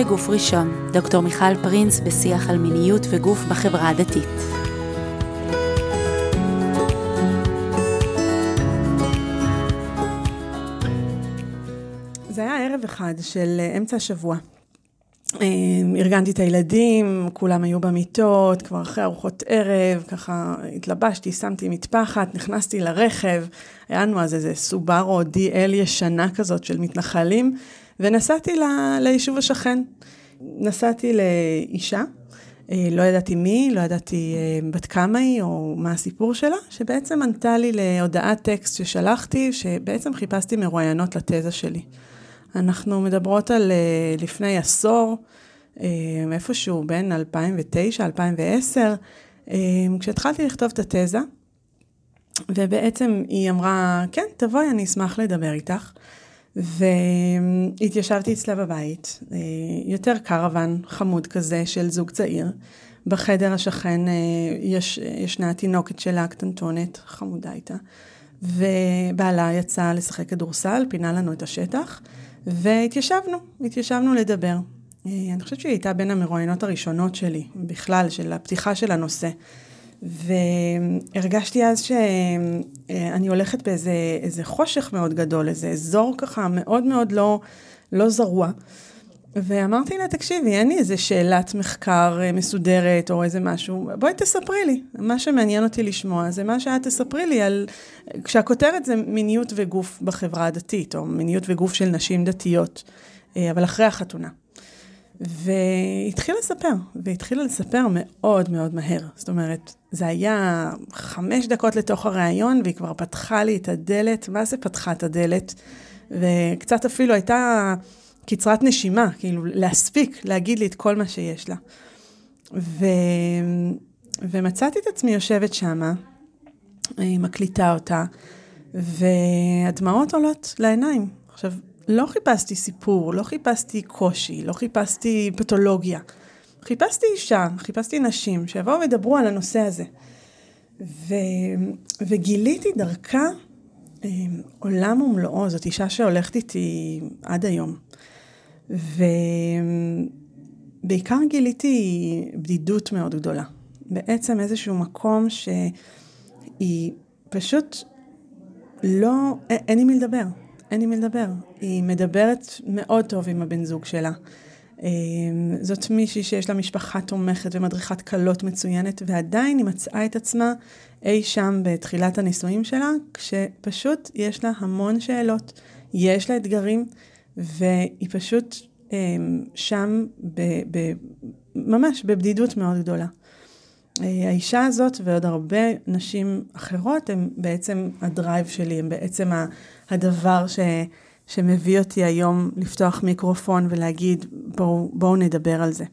בגוף ראשון, דוקטור מיכל פרינס בשיח על מיניות וגוף בחברה הדתית. זה היה ערב אחד של אה, אמצע השבוע. אה, ארגנתי את הילדים, כולם היו במיטות, כבר אחרי ארוחות ערב, ככה התלבשתי, שמתי מטפחת, נכנסתי לרכב, היה לנו אז איזה סובארו DL ישנה כזאת של מתנחלים, ונסעתי ל, ליישוב השכן. נסעתי לאישה, אה, לא ידעתי מי, לא ידעתי בת כמה היא או מה הסיפור שלה, שבעצם ענתה לי להודעת טקסט ששלחתי, שבעצם חיפשתי מרואיינות לתזה שלי. אנחנו מדברות על אה, לפני עשור, אה, איפשהו בין 2009-2010, אה, כשהתחלתי לכתוב את התזה, ובעצם היא אמרה, כן, תבואי, אני אשמח לדבר איתך. והתיישבתי אצלה בבית, יותר קרוון חמוד כזה של זוג צעיר. בחדר השכן יש, ישנה תינוקת שלה, קטנטונת, חמודה איתה. ובעלה יצא לשחק כדורסל, פינה לנו את השטח. והתיישבנו, התיישבנו לדבר. אה, אני חושבת שהיא הייתה בין המרואיינות הראשונות שלי, בכלל, של הפתיחה של הנושא. והרגשתי אז שאני הולכת באיזה חושך מאוד גדול, איזה אזור ככה מאוד מאוד לא, לא זרוע. ואמרתי לה, תקשיבי, אין לי איזה שאלת מחקר אה, מסודרת או איזה משהו, בואי תספרי לי. מה שמעניין אותי לשמוע זה מה שאת תספרי לי על... כשהכותרת זה מיניות וגוף בחברה הדתית, או מיניות וגוף של נשים דתיות, אה, אבל אחרי החתונה. והתחילה לספר, והתחילה לספר מאוד מאוד מהר. זאת אומרת, זה היה חמש דקות לתוך הראיון, והיא כבר פתחה לי את הדלת, מה זה פתחה את הדלת? וקצת אפילו הייתה... קצרת נשימה, כאילו להספיק להגיד לי את כל מה שיש לה. ו... ומצאתי את עצמי יושבת שמה, מקליטה אותה, והדמעות עולות לעיניים. עכשיו, לא חיפשתי סיפור, לא חיפשתי קושי, לא חיפשתי פתולוגיה. חיפשתי אישה, חיפשתי נשים שיבואו וידברו על הנושא הזה. ו... וגיליתי דרכה אה, עולם ומלואו, זאת אישה שהולכת איתי עד היום. ובעיקר גיליתי בדידות מאוד גדולה. בעצם איזשהו מקום שהיא פשוט לא, אין עם מי לדבר, אין עם מי לדבר. היא מדברת מאוד טוב עם הבן זוג שלה. אמ, זאת מישהי שיש לה משפחה תומכת ומדריכת כלות מצוינת, ועדיין היא מצאה את עצמה אי שם בתחילת הנישואים שלה, כשפשוט יש לה המון שאלות, יש לה אתגרים, והיא פשוט אמ, שם ב, ב, ממש בבדידות מאוד גדולה. אה, האישה הזאת ועוד הרבה נשים אחרות הם בעצם הדרייב שלי, הם בעצם הדבר ש, שמביא אותי היום לפתוח מיקרופון ולהגיד בואו בוא נדבר על זה.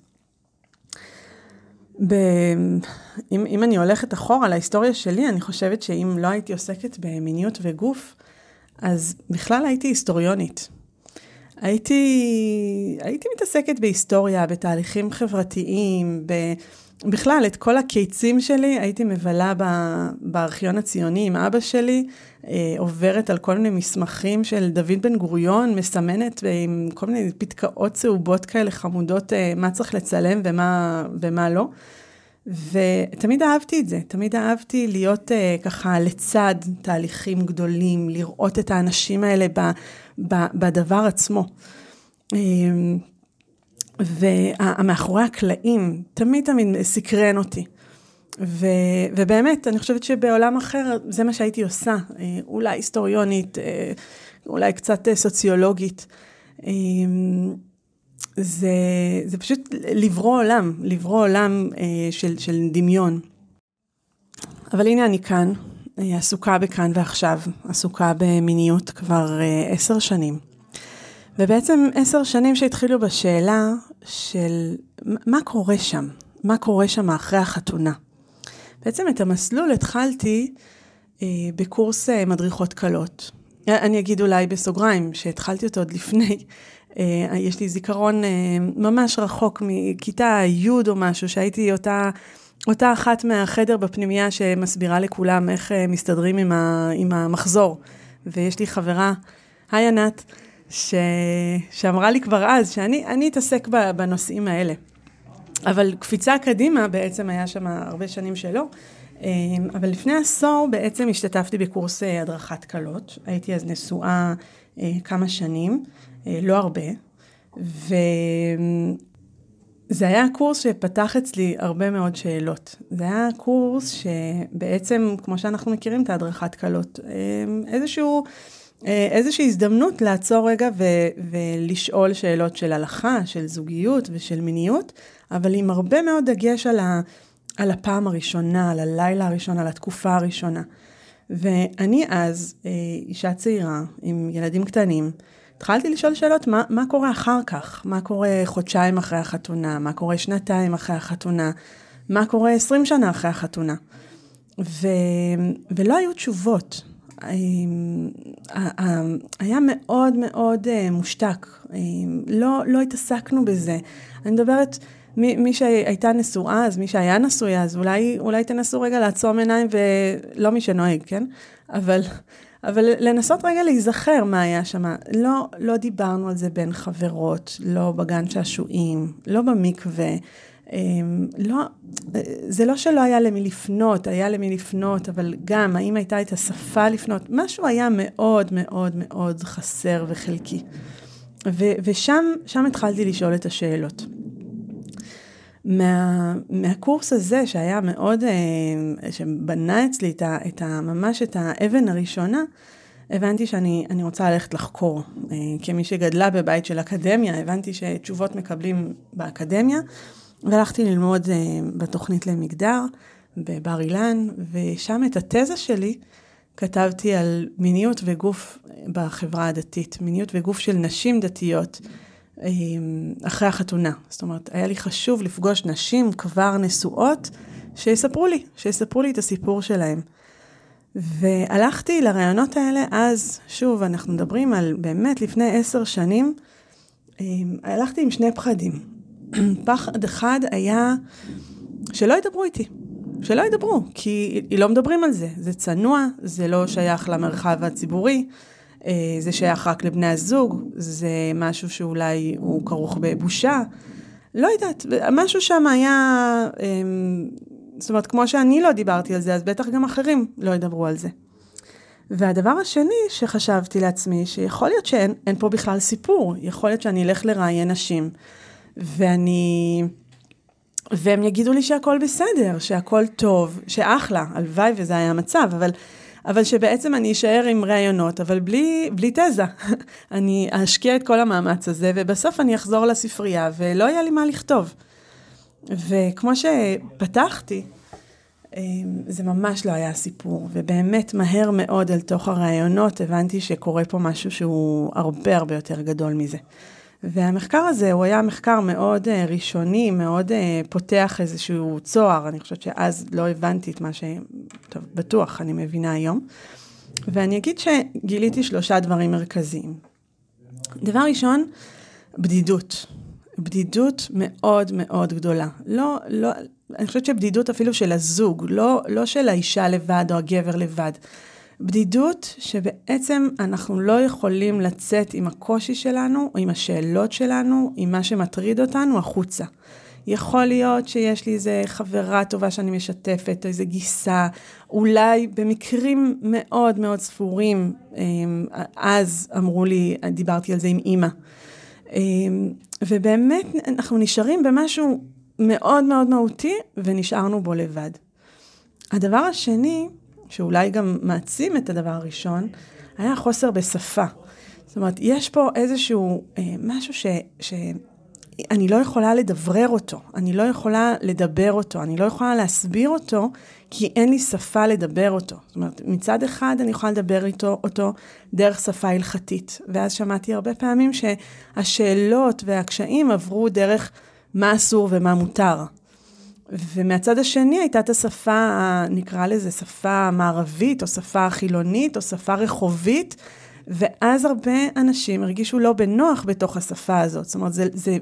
ב... אם, אם אני הולכת אחורה להיסטוריה שלי, אני חושבת שאם לא הייתי עוסקת במיניות וגוף, אז בכלל הייתי היסטוריונית. הייתי, הייתי מתעסקת בהיסטוריה, בתהליכים חברתיים, ב... בכלל, את כל הקיצים שלי הייתי מבלה בארכיון הציוני עם אבא שלי, אה, עוברת על כל מיני מסמכים של דוד בן גוריון, מסמנת עם כל מיני פתקאות צהובות כאלה חמודות, אה, מה צריך לצלם ומה, ומה לא. ותמיד אהבתי את זה, תמיד אהבתי להיות uh, ככה לצד תהליכים גדולים, לראות את האנשים האלה ב, ב, בדבר עצמו. Um, ומאחורי הקלעים, תמיד תמיד סקרן אותי. ו, ובאמת, אני חושבת שבעולם אחר זה מה שהייתי עושה, אה, אולי היסטוריונית, אה, אולי קצת סוציולוגית. זה, זה פשוט לברוא עולם, לברוא עולם אה, של, של דמיון. אבל הנה אני כאן, אה, עסוקה בכאן ועכשיו, עסוקה במיניות כבר אה, עשר שנים. ובעצם עשר שנים שהתחילו בשאלה של מה קורה שם, מה קורה שם אחרי החתונה. בעצם את המסלול התחלתי אה, בקורס אה, מדריכות קלות. אני אגיד אולי בסוגריים, שהתחלתי אותו עוד לפני אה, יש לי זיכרון אה, ממש רחוק מכיתה י' או משהו, שהייתי אותה, אותה אחת מהחדר בפנימייה שמסבירה לכולם איך אה, מסתדרים עם, ה, עם המחזור. ויש לי חברה, היי ענת, ש... שאמרה לי כבר אז, שאני אתעסק בנושאים האלה. אבל קפיצה קדימה, בעצם היה שם הרבה שנים שלא. אמ, אבל לפני עשור בעצם השתתפתי בקורס אה, הדרכת כלות. הייתי אז נשואה אה, כמה שנים, אה, לא הרבה, וזה היה קורס שפתח אצלי הרבה מאוד שאלות. זה היה קורס שבעצם, כמו שאנחנו מכירים את ההדרכת כלות, אמ, איזשהו... איזושהי הזדמנות לעצור רגע ו- ולשאול שאלות של הלכה, של זוגיות ושל מיניות, אבל עם הרבה מאוד דגש על, ה- על הפעם הראשונה, על הלילה הראשון, על התקופה הראשונה. ואני אז, אה, אישה צעירה עם ילדים קטנים, התחלתי לשאול שאלות, מה, מה קורה אחר כך? מה קורה חודשיים אחרי החתונה? מה קורה שנתיים אחרי החתונה? מה קורה עשרים שנה אחרי החתונה? ו, ולא היו תשובות. אה, היה מאוד מאוד אה, מושתק, לא, לא התעסקנו בזה. אני מדברת מי, מי שהייתה נשואה, אז מי שהיה נשוי, אז אולי, אולי תנסו רגע לעצום עיניים ולא מי שנוהג, כן? אבל, אבל לנסות רגע להיזכר מה היה שם. לא, לא דיברנו על זה בין חברות, לא בגן שעשועים, לא במקווה. אמ, לא, זה לא שלא היה למי לפנות, היה למי לפנות, אבל גם, האם הייתה את השפה לפנות? משהו היה מאוד מאוד מאוד חסר וחלקי. ו, ושם התחלתי לשאול את השאלות. מה, מהקורס הזה, שהיה מאוד, אה, שבנה אצלי את ה, את ה, ממש את האבן הראשונה, הבנתי שאני רוצה ללכת לחקור. אה, כמי שגדלה בבית של אקדמיה, הבנתי שתשובות מקבלים באקדמיה, והלכתי ללמוד אה, בתוכנית למגדר בבר אילן, ושם את התזה שלי כתבתי על מיניות וגוף בחברה הדתית, מיניות וגוף של נשים דתיות. אמ, אחרי החתונה. זאת אומרת, היה לי חשוב לפגוש נשים כבר נשואות, שיספרו לי, שיספרו לי את הסיפור שלהם. והלכתי לרעיונות האלה אז, שוב, אנחנו מדברים על באמת לפני עשר שנים, הלכתי עם שני פחדים. פחד אחד היה שלא ידברו איתי, שלא ידברו, כי לא מדברים על זה, זה צנוע, זה לא שייך למרחב הציבורי. אה, זה שייך רק לבני הזוג, זה משהו שאולי הוא כרוך בבושה. לא יודעת, משהו שם היה, אמ, זאת אומרת, כמו שאני לא דיברתי על זה, אז בטח גם אחרים לא ידברו על זה. והדבר השני שחשבתי לעצמי, שיכול להיות שאין פה בכלל סיפור, יכול להיות שאני אלך לראיין נשים, ואני... והם יגידו לי שהכל בסדר, שהכל טוב, שאחלה, הלוואי וזה היה המצב, אבל אבל שבעצם אני אשאר עם ראיונות, אבל בלי, בלי תזה. אני אשקיע את כל המאמץ הזה, ובסוף אני אחזור לספרייה, ולא יהיה לי מה לכתוב. וכמו שפתחתי, אמ, זה ממש לא היה סיפור, ובאמת מהר מאוד אל תוך הראיונות הבנתי שקורה פה משהו שהוא הרבה הרבה יותר גדול מזה. והמחקר הזה הוא היה מחקר מאוד uh, ראשוני, מאוד uh, פותח איזשהו צוהר, אני חושבת שאז לא הבנתי את מה ש... טוב, בטוח, אני מבינה היום. ואני אגיד שגיליתי שלושה דברים מרכזיים. דבר ראשון, בדידות. בדידות מאוד מאוד גדולה. לא, לא, אני חושבת שבדידות אפילו של הזוג, לא, לא של האישה לבד או הגבר לבד. בדידות שבעצם אנחנו לא יכולים לצאת עם הקושי שלנו, או עם השאלות שלנו, עם מה שמטריד אותנו, החוצה. יכול להיות שיש לי איזה חברה טובה שאני משתפת, או איזה גיסה, אולי במקרים מאוד מאוד ספורים, אמ, אז אמרו לי, דיברתי על זה עם אימא. אמ, ובאמת אנחנו נשארים במשהו מאוד מאוד מהותי, ונשארנו בו לבד. הדבר השני, שאולי גם מעצים את הדבר הראשון, היה חוסר בשפה. זאת אומרת, יש פה איזשהו אה, משהו ש, שאני לא יכולה לדברר אותו, אני לא יכולה לדבר אותו, אני לא יכולה להסביר אותו, כי אין לי שפה לדבר אותו. זאת אומרת, מצד אחד אני יכולה לדבר איתו, אותו דרך שפה הלכתית, ואז שמעתי הרבה פעמים שהשאלות והקשיים עברו דרך מה אסור ומה מותר. ומהצד השני הייתה את השפה, נקרא לזה שפה מערבית, או שפה חילונית, או שפה רחובית, ואז הרבה אנשים הרגישו לא בנוח בתוך השפה הזאת. זאת אומרת,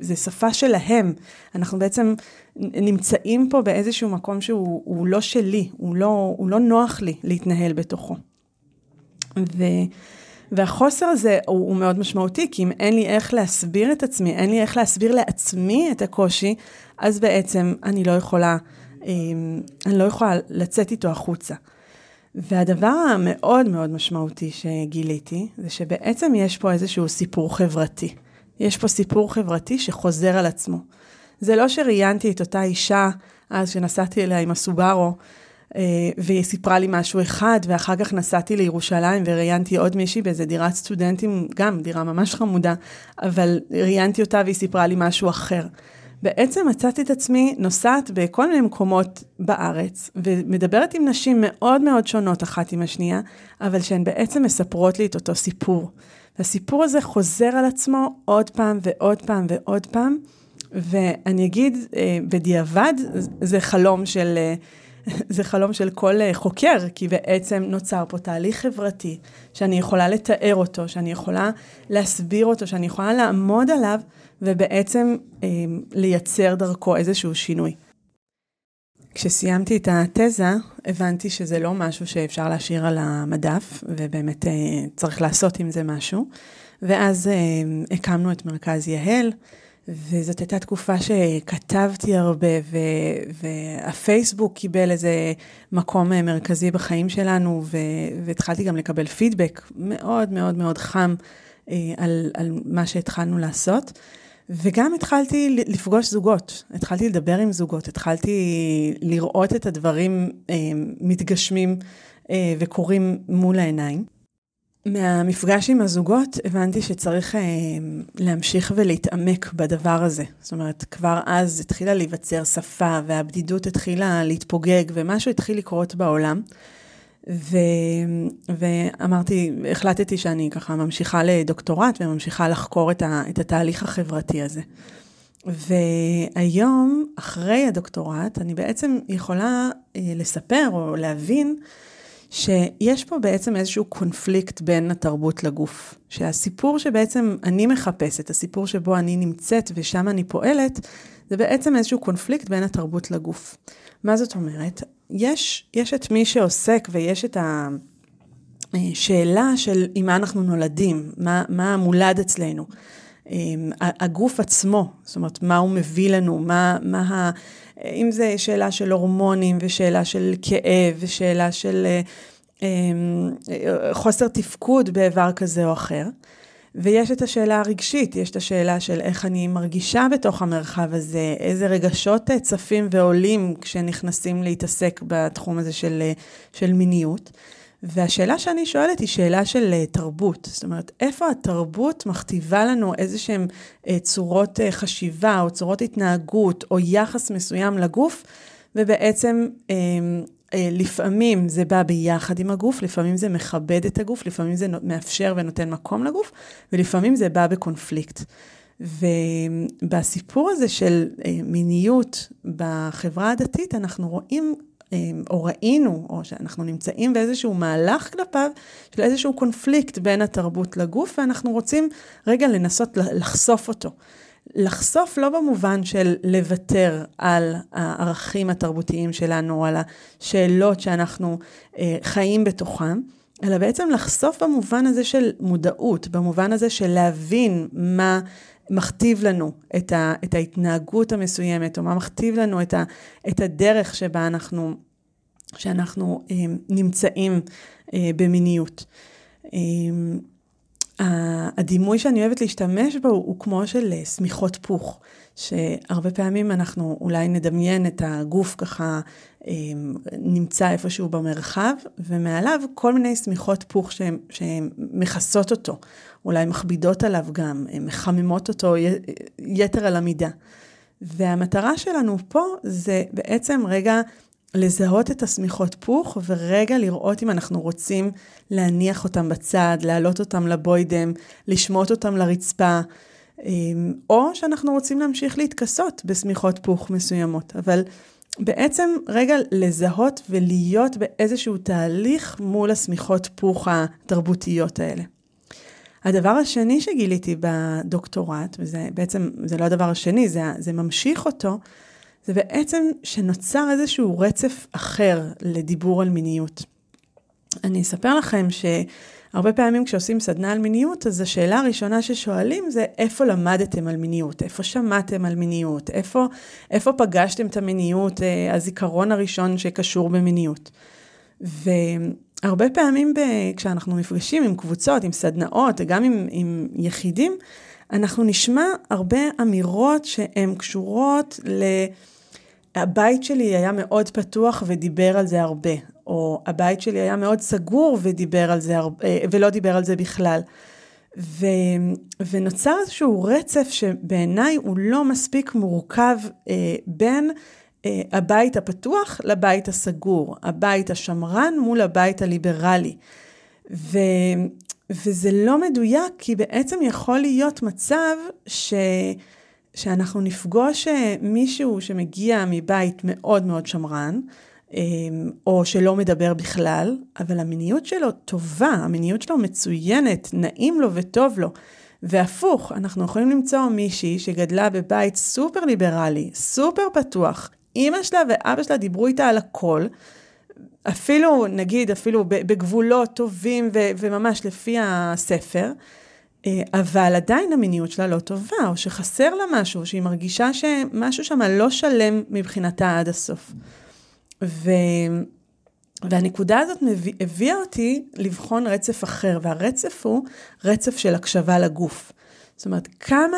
זה שפה שלהם. אנחנו בעצם נמצאים פה באיזשהו מקום שהוא לא שלי, הוא לא, הוא לא נוח לי להתנהל בתוכו. ו... והחוסר הזה הוא, הוא מאוד משמעותי, כי אם אין לי איך להסביר את עצמי, אין לי איך להסביר לעצמי את הקושי, אז בעצם אני לא יכולה, אמ, אני לא יכולה לצאת איתו החוצה. והדבר המאוד מאוד משמעותי שגיליתי, זה שבעצם יש פה איזשהו סיפור חברתי. יש פה סיפור חברתי שחוזר על עצמו. זה לא שראיינתי את אותה אישה אז שנסעתי אליה עם הסובארו, והיא סיפרה לי משהו אחד, ואחר כך נסעתי לירושלים וראיינתי עוד מישהי באיזה דירת סטודנטים, גם דירה ממש חמודה, אבל ראיינתי אותה והיא סיפרה לי משהו אחר. בעצם מצאתי את עצמי נוסעת בכל מיני מקומות בארץ, ומדברת עם נשים מאוד מאוד שונות אחת עם השנייה, אבל שהן בעצם מספרות לי את אותו סיפור. והסיפור הזה חוזר על עצמו עוד פעם ועוד פעם ועוד פעם, ואני אגיד, אה, בדיעבד, זה חלום של... זה חלום של כל אה, חוקר, כי בעצם נוצר פה תהליך חברתי שאני יכולה לתאר אותו, שאני יכולה להסביר אותו, שאני יכולה לעמוד עליו ובעצם אה, לייצר דרכו איזשהו שינוי. כשסיימתי את התזה, הבנתי שזה לא משהו שאפשר להשאיר על המדף, ובאמת אה, צריך לעשות עם זה משהו. ואז אה, הקמנו את מרכז יהל, וזאת הייתה תקופה שכתבתי הרבה, ו- והפייסבוק קיבל איזה מקום אה, מרכזי בחיים שלנו, ו- והתחלתי גם לקבל פידבק מאוד מאוד מאוד חם אה, על, על מה שהתחלנו לעשות. וגם התחלתי לפגוש זוגות, התחלתי לדבר עם זוגות, התחלתי לראות את הדברים אה, מתגשמים וקורים מול העיניים. מהמפגש עם הזוגות הבנתי שצריך אה, להמשיך ולהתעמק בדבר הזה. זאת אומרת, כבר אז התחילה להיווצר שפה והבדידות התחילה להתפוגג ומשהו התחיל לקרות בעולם. ו, ואמרתי, החלטתי שאני ככה ממשיכה לדוקטורט וממשיכה לחקור את, ה, את התהליך החברתי הזה. והיום, אחרי הדוקטורט, אני בעצם יכולה אה, לספר או להבין שיש פה בעצם איזשהו קונפליקט בין התרבות לגוף. שהסיפור שבעצם אני מחפשת, הסיפור שבו אני נמצאת ושם אני פועלת, זה בעצם איזשהו קונפליקט בין התרבות לגוף. מה זאת אומרת? יש, יש את מי שעוסק ויש את השאלה של עם מה אנחנו נולדים, מה, מה מולד אצלנו. אמ, הגוף עצמו, זאת אומרת, מה הוא מביא לנו, מה, מה ה... אם זה שאלה של הורמונים ושאלה של כאב ושאלה של אה, אה, חוסר תפקוד באיבר כזה או אחר. ויש את השאלה הרגשית, יש את השאלה של איך אני מרגישה בתוך המרחב הזה, איזה רגשות אה, צפים ועולים כשנכנסים להתעסק בתחום הזה של, של מיניות. והשאלה שאני שואלת היא שאלה של אה, תרבות. זאת אומרת, איפה התרבות מכתיבה לנו איזה שהן צורות חשיבה או צורות התנהגות או יחס מסוים לגוף, ובעצם אה, לפעמים זה בא ביחד עם הגוף, לפעמים זה מכבד את הגוף, לפעמים זה מאפשר ונותן מקום לגוף, ולפעמים זה בא בקונפליקט. ובסיפור הזה של אה, מיניות בחברה הדתית, אנחנו רואים, אה, או ראינו, או שאנחנו נמצאים באיזשהו מהלך כלפיו, של איזשהו קונפליקט בין התרבות לגוף, ואנחנו רוצים רגע לנסות לחשוף אותו. לחשוף לא במובן של לוותר על הערכים התרבותיים שלנו, על השאלות שאנחנו אה, חיים בתוכם, אלא בעצם לחשוף במובן הזה של מודעות, במובן הזה של להבין מה מכתיב לנו את, ה, את ההתנהגות המסוימת, או מה מכתיב לנו את, ה, את הדרך שבה אנחנו, שאנחנו אה, נמצאים אה, במיניות. אה, הדימוי שאני אוהבת להשתמש בו הוא כמו של אה, שמיכות פוך, שהרבה פעמים אנחנו אולי נדמיין את הגוף ככה אה, נמצא איפשהו במרחב, ומעליו כל מיני שמיכות פוך שהן מכסות אותו, אולי מכבידות עליו גם, מחממות אותו יתר על המידה. והמטרה שלנו פה זה בעצם רגע לזהות את השמיכות פוך ורגע לראות אם אנחנו רוצים להניח אותם בצד, להעלות אותם לבוידם, לשמוט אותם לרצפה, אמ, או שאנחנו רוצים להמשיך להתכסות בשמיכות פוך מסוימות. אבל בעצם רגע לזהות ולהיות באיזשהו תהליך מול השמיכות פוך התרבותיות האלה. הדבר השני שגיליתי בדוקטורט, וזה בעצם, זה לא הדבר השני, זה, זה ממשיך אותו, זה בעצם שנוצר איזשהו רצף אחר לדיבור על מיניות. אני אספר לכם הרבה פעמים כשעושים סדנה על מיניות, אז השאלה הראשונה ששואלים זה איפה למדתם על מיניות, איפה שמעתם על מיניות, איפה, איפה פגשתם את המיניות, אה, הזיכרון הראשון שקשור במיניות. והרבה פעמים ב, כשאנחנו נפגשים עם קבוצות, עם סדנאות, גם עם, עם יחידים, אנחנו נשמע הרבה אמירות שהן קשורות ל... הבית שלי היה מאוד פתוח ודיבר על זה הרבה, או הבית שלי היה מאוד סגור ודיבר על זה הרבה, אה, ולא דיבר על זה בכלל. ו, ונוצר איזשהו רצף שבעיניי הוא לא מספיק מורכב אה, בין הבית הפתוח לבית הסגור, הבית השמרן מול הבית הליברלי. ו, וזה לא מדויק, כי בעצם יכול להיות מצב ש... שאנחנו נפגוש אה, מישהו שמגיע מבית מאוד מאוד שמרן, אה, או שלא מדבר בכלל, אבל המיניות שלו טובה, המיניות שלו מצוינת, נעים לו וטוב לו. והפוך, אנחנו יכולים למצוא מישהי שגדלה בבית סופר ליברלי, סופר פתוח, אימא שלה ואבא שלה דיברו איתה על הכל, אפילו, נגיד, אפילו בגבולות טובים ו- וממש לפי הספר, אה, אבל עדיין המיניות שלה לא טובה, או שחסר לה משהו, שהיא מרגישה שמשהו שם לא שלם מבחינתה עד הסוף. ו... והנקודה הזאת מביא, הביאה אותי לבחון רצף אחר, והרצף הוא רצף של הקשבה לגוף. זאת אומרת, כמה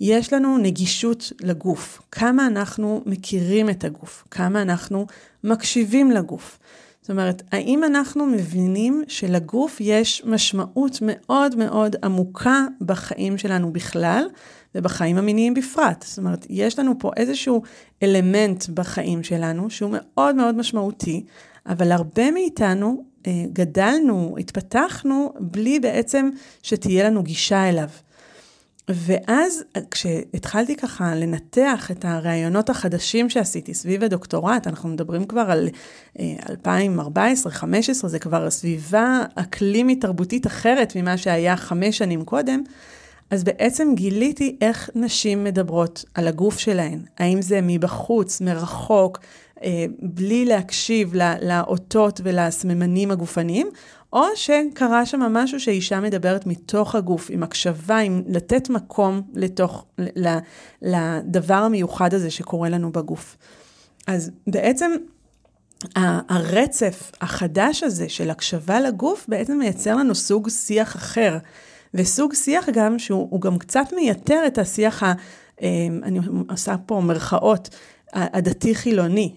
יש לנו נגישות לגוף, כמה אנחנו מכירים את הגוף, כמה אנחנו מקשיבים לגוף. זאת אומרת, האם אנחנו מבינים שלגוף יש משמעות מאוד מאוד עמוקה בחיים שלנו בכלל, ובחיים המיניים בפרט. זאת אומרת, יש לנו פה איזשהו אלמנט בחיים שלנו שהוא מאוד מאוד משמעותי, אבל הרבה מאיתנו אה, גדלנו, התפתחנו, בלי בעצם שתהיה לנו גישה אליו. ואז כשהתחלתי ככה לנתח את הראיונות החדשים שעשיתי סביב הדוקטורט, אנחנו מדברים כבר על 2014-2015, אה, זה כבר סביבה אקלימית תרבותית אחרת ממה שהיה חמש שנים קודם, אז בעצם גיליתי איך נשים מדברות על הגוף שלהן, האם זה מבחוץ, מרחוק, אה, בלי להקשיב לאותות ולסממנים הגופניים, או שקרה שם משהו שאישה מדברת מתוך הגוף, עם הקשבה, עם לתת מקום לתוך, לדבר המיוחד הזה שקורה לנו בגוף. אז בעצם הרצף החדש הזה של הקשבה לגוף בעצם מייצר לנו סוג שיח אחר. וסוג שיח גם שהוא גם קצת מייתר את השיח ה... אה, אני עושה פה מרכאות, הדתי-חילוני.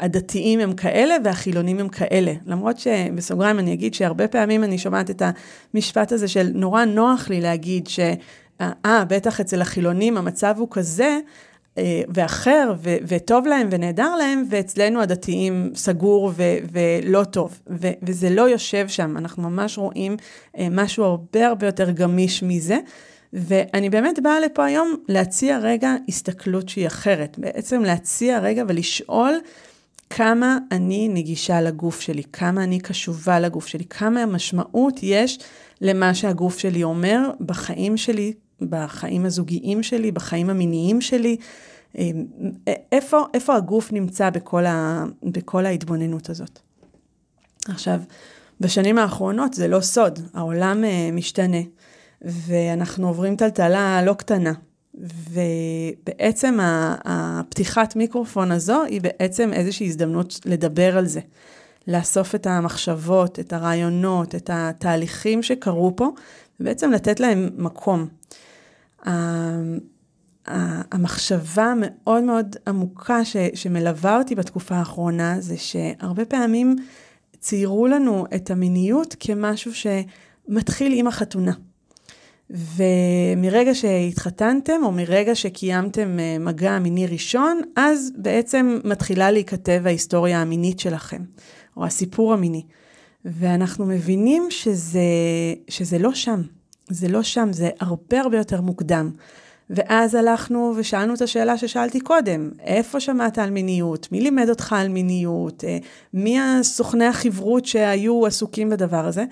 הדתיים הם כאלה והחילונים הם כאלה. למרות שבסוגריים אני אגיד שהרבה פעמים אני שומעת את המשפט הזה של נורא נוח לי להגיד ש... אה, בטח אצל החילונים המצב הוא כזה, אה, ואחר, ו- וטוב להם ונהדר להם, ואצלנו הדתיים סגור ו- ולא טוב. ו- וזה לא יושב שם, אנחנו ממש רואים אה, משהו הרבה הרבה יותר גמיש מזה. ואני באמת באה לפה היום להציע רגע הסתכלות שהיא אחרת. בעצם להציע רגע ולשאול כמה אני נגישה לגוף שלי, כמה אני קשובה לגוף שלי, כמה משמעות יש למה שהגוף שלי אומר בחיים שלי, בחיים הזוגיים שלי, בחיים המיניים שלי. איפה, איפה הגוף נמצא בכל, ה, בכל ההתבוננות הזאת. עכשיו, בשנים האחרונות זה לא סוד, העולם uh, משתנה. ואנחנו עוברים טלטלה לא קטנה. ובעצם הפתיחת מיקרופון הזו היא בעצם איזושהי הזדמנות לדבר על זה. לאסוף את המחשבות, את הרעיונות, את התהליכים שקרו פה, ובעצם לתת להם מקום. המחשבה המאוד מאוד עמוקה ש, שמלווה אותי בתקופה האחרונה, זה שהרבה פעמים ציירו לנו את המיניות כמשהו שמתחיל עם החתונה. ומרגע שהתחתנתם, או מרגע שקיימתם אה, מגע מיני ראשון, אז בעצם מתחילה להיכתב ההיסטוריה המינית שלכם, או הסיפור המיני. ואנחנו מבינים שזה, שזה לא שם, זה לא שם, זה הרבה הרבה יותר מוקדם. ואז הלכנו ושאלנו את השאלה ששאלתי קודם, איפה שמעת על מיניות? מי לימד אותך על מיניות? אה, מי הסוכני החברות שהיו עסוקים בדבר הזה?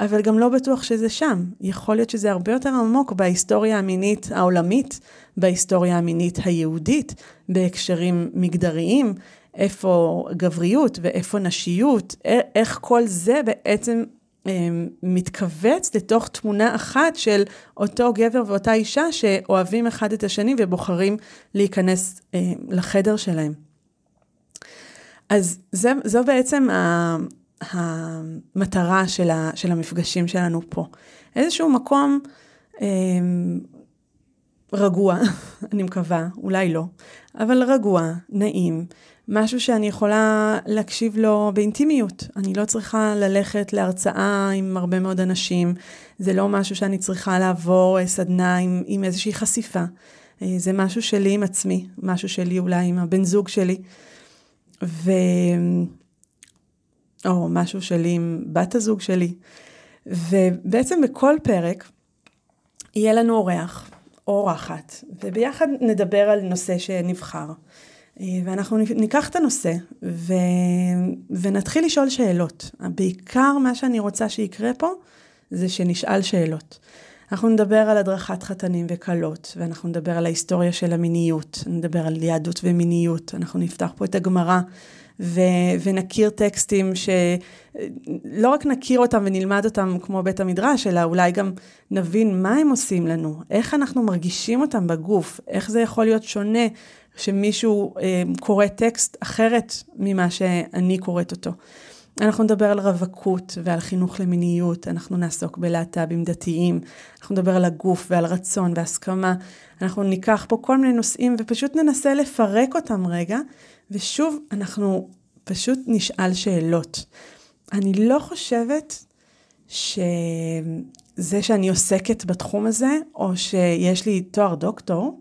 אבל גם לא בטוח שזה שם. יכול להיות שזה הרבה יותר עמוק בהיסטוריה המינית העולמית, בהיסטוריה המינית היהודית, בהקשרים מגדריים, איפה גבריות ואיפה נשיות, איך כל זה בעצם מתכווץ לתוך תמונה אחת של אותו גבר ואותה אישה שאוהבים אחד את השני ובוחרים להיכנס אה, לחדר שלהם. אז זה, זו בעצם המטרה של, ה, של המפגשים שלנו פה. איזשהו מקום אה, רגוע, אני מקווה, אולי לא, אבל רגוע, נעים, משהו שאני יכולה להקשיב לו באינטימיות. אני לא צריכה ללכת להרצאה עם הרבה מאוד אנשים, זה לא משהו שאני צריכה לעבור אה, סדנה עם, עם איזושהי חשיפה. אה, זה משהו שלי עם עצמי, משהו שלי אולי עם הבן זוג שלי, ו... או משהו שלי עם בת הזוג שלי. ובעצם בכל פרק יהיה לנו אורח או אורחת, וביחד נדבר על נושא שנבחר. ואנחנו ניקח את הנושא ו... ונתחיל לשאול שאלות. בעיקר מה שאני רוצה שיקרה פה זה שנשאל שאלות. אנחנו נדבר על הדרכת חתנים וכלות, ואנחנו נדבר על ההיסטוריה של המיניות, נדבר על יהדות ומיניות, אנחנו נפתח פה את הגמרא ו... ונכיר טקסטים שלא רק נכיר אותם ונלמד אותם כמו בית המדרש, אלא אולי גם נבין מה הם עושים לנו, איך אנחנו מרגישים אותם בגוף, איך זה יכול להיות שונה שמישהו אה, קורא טקסט אחרת ממה שאני קוראת אותו. אנחנו נדבר על רווקות ועל חינוך למיניות, אנחנו נעסוק בלהט"בים דתיים, אנחנו נדבר על הגוף ועל רצון והסכמה, אנחנו ניקח פה כל מיני נושאים ופשוט ננסה לפרק אותם רגע, ושוב, אנחנו פשוט נשאל שאלות. אני לא חושבת שזה שאני עוסקת בתחום הזה, או שיש לי תואר דוקטור,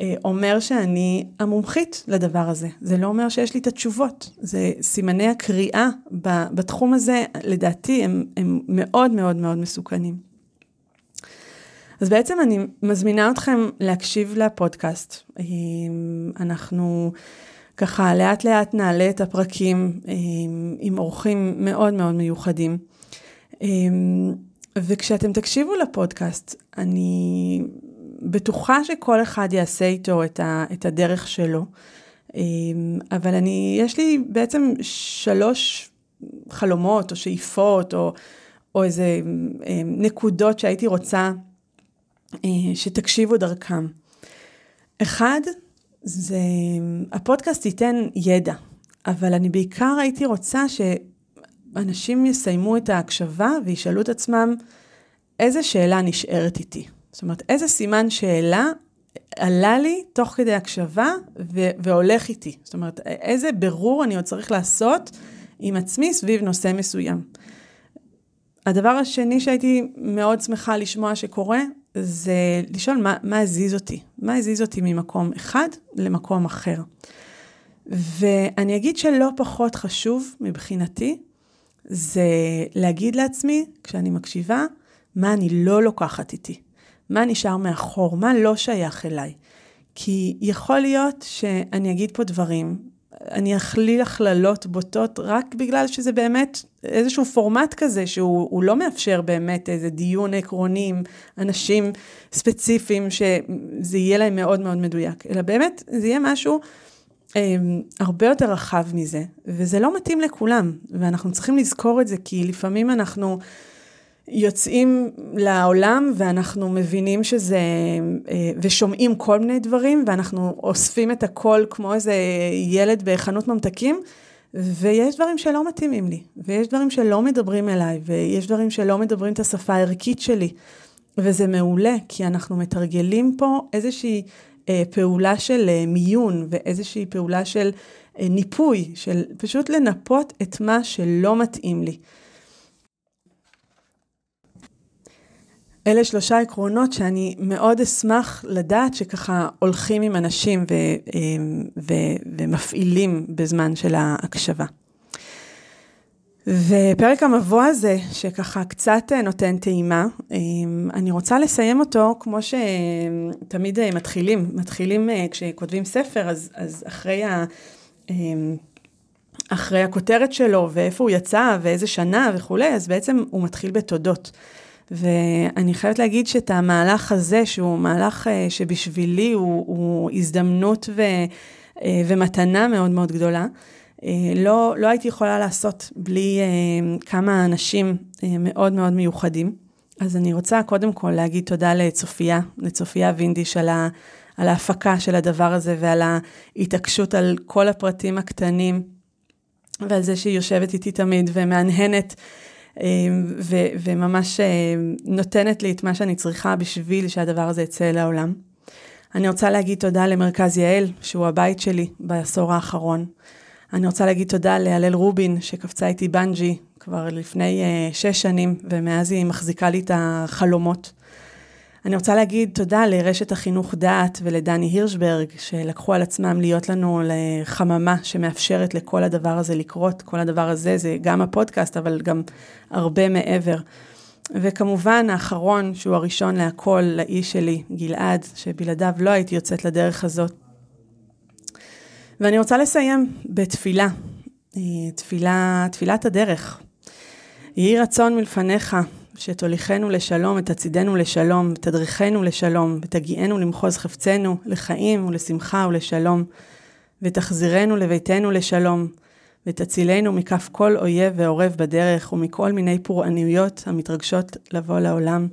אה, אומר שאני המומחית לדבר הזה. זה לא אומר שיש לי את התשובות. זה סימני הקריאה בתחום הזה, לדעתי, הם, הם מאוד מאוד מאוד מסוכנים. אז בעצם אני מזמינה אתכם להקשיב לפודקאסט. אה, אנחנו ככה לאט לאט נעלה את הפרקים אה, עם אורחים מאוד מאוד מיוחדים. וכשאתם תקשיבו לפודקאסט, אני בטוחה שכל אחד יעשה איתו את, ה, את הדרך שלו, אמ, אבל אני, יש לי בעצם שלוש חלומות או שאיפות או, או איזה אמ, נקודות שהייתי רוצה אה, שתקשיבו דרכם. אחד, זה, הפודקאסט ייתן ידע, אבל אני בעיקר הייתי רוצה שאנשים יסיימו את ההקשבה וישאלו את עצמם, איזה שאלה נשארת איתי? זאת אומרת, איזה סימן שאלה עלה לי תוך כדי הקשבה ו- והולך איתי. זאת אומרת, איזה בירור אני עוד צריך לעשות עם עצמי סביב נושא מסוים. הדבר השני שהייתי מאוד שמחה לשמוע שקורה, זה לשאול מה, מה הזיז אותי. מה הזיז אותי ממקום אחד למקום אחר. ואני אגיד שלא פחות חשוב מבחינתי, זה להגיד לעצמי, כשאני מקשיבה, מה אני לא לוקחת איתי. מה נשאר מאחור, מה לא שייך אליי. כי יכול להיות שאני אגיד פה דברים, אני אכליל הכללות בוטות רק בגלל שזה באמת איזשהו פורמט כזה שהוא לא מאפשר באמת איזה דיון עקרוני עם אנשים ספציפיים שזה יהיה להם מאוד מאוד מדויק, אלא באמת זה יהיה משהו אה, הרבה יותר רחב מזה, וזה לא מתאים לכולם, ואנחנו צריכים לזכור את זה כי לפעמים אנחנו... יוצאים לעולם ואנחנו מבינים שזה, אה, ושומעים כל מיני דברים, ואנחנו אוספים את הכל כמו איזה ילד בחנות ממתקים, ויש דברים שלא מתאימים לי, ויש דברים שלא מדברים אליי, ויש דברים שלא מדברים את השפה הערכית שלי, וזה מעולה, כי אנחנו מתרגלים פה איזושהי אה, פעולה של אה, מיון, ואיזושהי פעולה של ניפוי, של פשוט לנפות את מה שלא מתאים לי. אלה שלושה עקרונות שאני מאוד אשמח לדעת שככה הולכים עם אנשים ו, ו, ומפעילים בזמן של ההקשבה. ופרק המבוא הזה, שככה קצת נותן טעימה, אני רוצה לסיים אותו כמו שתמיד מתחילים. מתחילים כשכותבים ספר, אז, אז אחרי, ה, אחרי הכותרת שלו, ואיפה הוא יצא, ואיזה שנה וכולי, אז בעצם הוא מתחיל בתודות. ואני חייבת להגיד שאת המהלך הזה, שהוא מהלך אה, שבשבילי הוא, הוא הזדמנות ו, אה, ומתנה מאוד מאוד גדולה, לא, לא הייתי יכולה לעשות בלי כמה אנשים מאוד מאוד מיוחדים. אז אני רוצה קודם כל להגיד תודה לצופיה, לצופיה וינדיש על, ה, על ההפקה של הדבר הזה ועל ההתעקשות על כל הפרטים הקטנים ועל זה שהיא יושבת איתי תמיד ומהנהנת ו- וממש נותנת לי את מה שאני צריכה בשביל שהדבר הזה יצא לעולם. אני רוצה להגיד תודה למרכז יעל, שהוא הבית שלי בעשור האחרון. אני רוצה להגיד תודה להלל רובין, שקפצה איתי בנג'י כבר לפני uh, שש שנים, ומאז היא מחזיקה לי את החלומות. אני רוצה להגיד תודה לרשת החינוך דעת ולדני הירשברג, שלקחו על עצמם להיות לנו לחממה שמאפשרת לכל הדבר הזה לקרות. כל הדבר הזה זה גם הפודקאסט, אבל גם הרבה מעבר. וכמובן, האחרון, שהוא הראשון להכל, לאיש שלי, גלעד, שבלעדיו לא הייתי יוצאת לדרך הזאת. ואני רוצה לסיים בתפילה, אה, תפילה, תפילת הדרך. יהי רצון מלפניך, שתוליכנו לשלום, ותצעידנו לשלום, ותדריכנו לשלום, ותגיענו למחוז חפצנו, לחיים ולשמחה ולשלום, ותחזירנו לביתנו לשלום, ותצילנו מכף כל אויב ועורב בדרך, ומכל מיני פורענויות המתרגשות לבוא לעולם.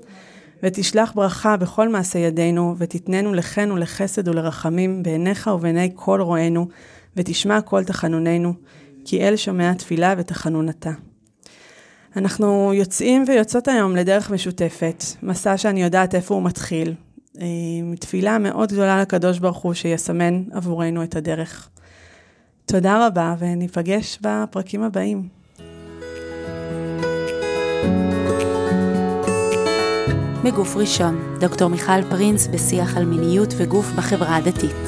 ותשלח ברכה בכל מעשה ידינו, ותתננו לחן ולחסד ולרחמים בעיניך ובעיני כל רואינו, ותשמע כל תחנוננו, כי אל שומע תפילה ותחנון אתה. אנחנו יוצאים ויוצאות היום לדרך משותפת, מסע שאני יודעת איפה הוא מתחיל, אה, תפילה מאוד גדולה לקדוש ברוך הוא שיסמן עבורנו את הדרך. תודה רבה וניפגש בפרקים הבאים. מגוף ראשון, דוקטור מיכל פרינס בשיח על מיניות וגוף בחברה הדתית.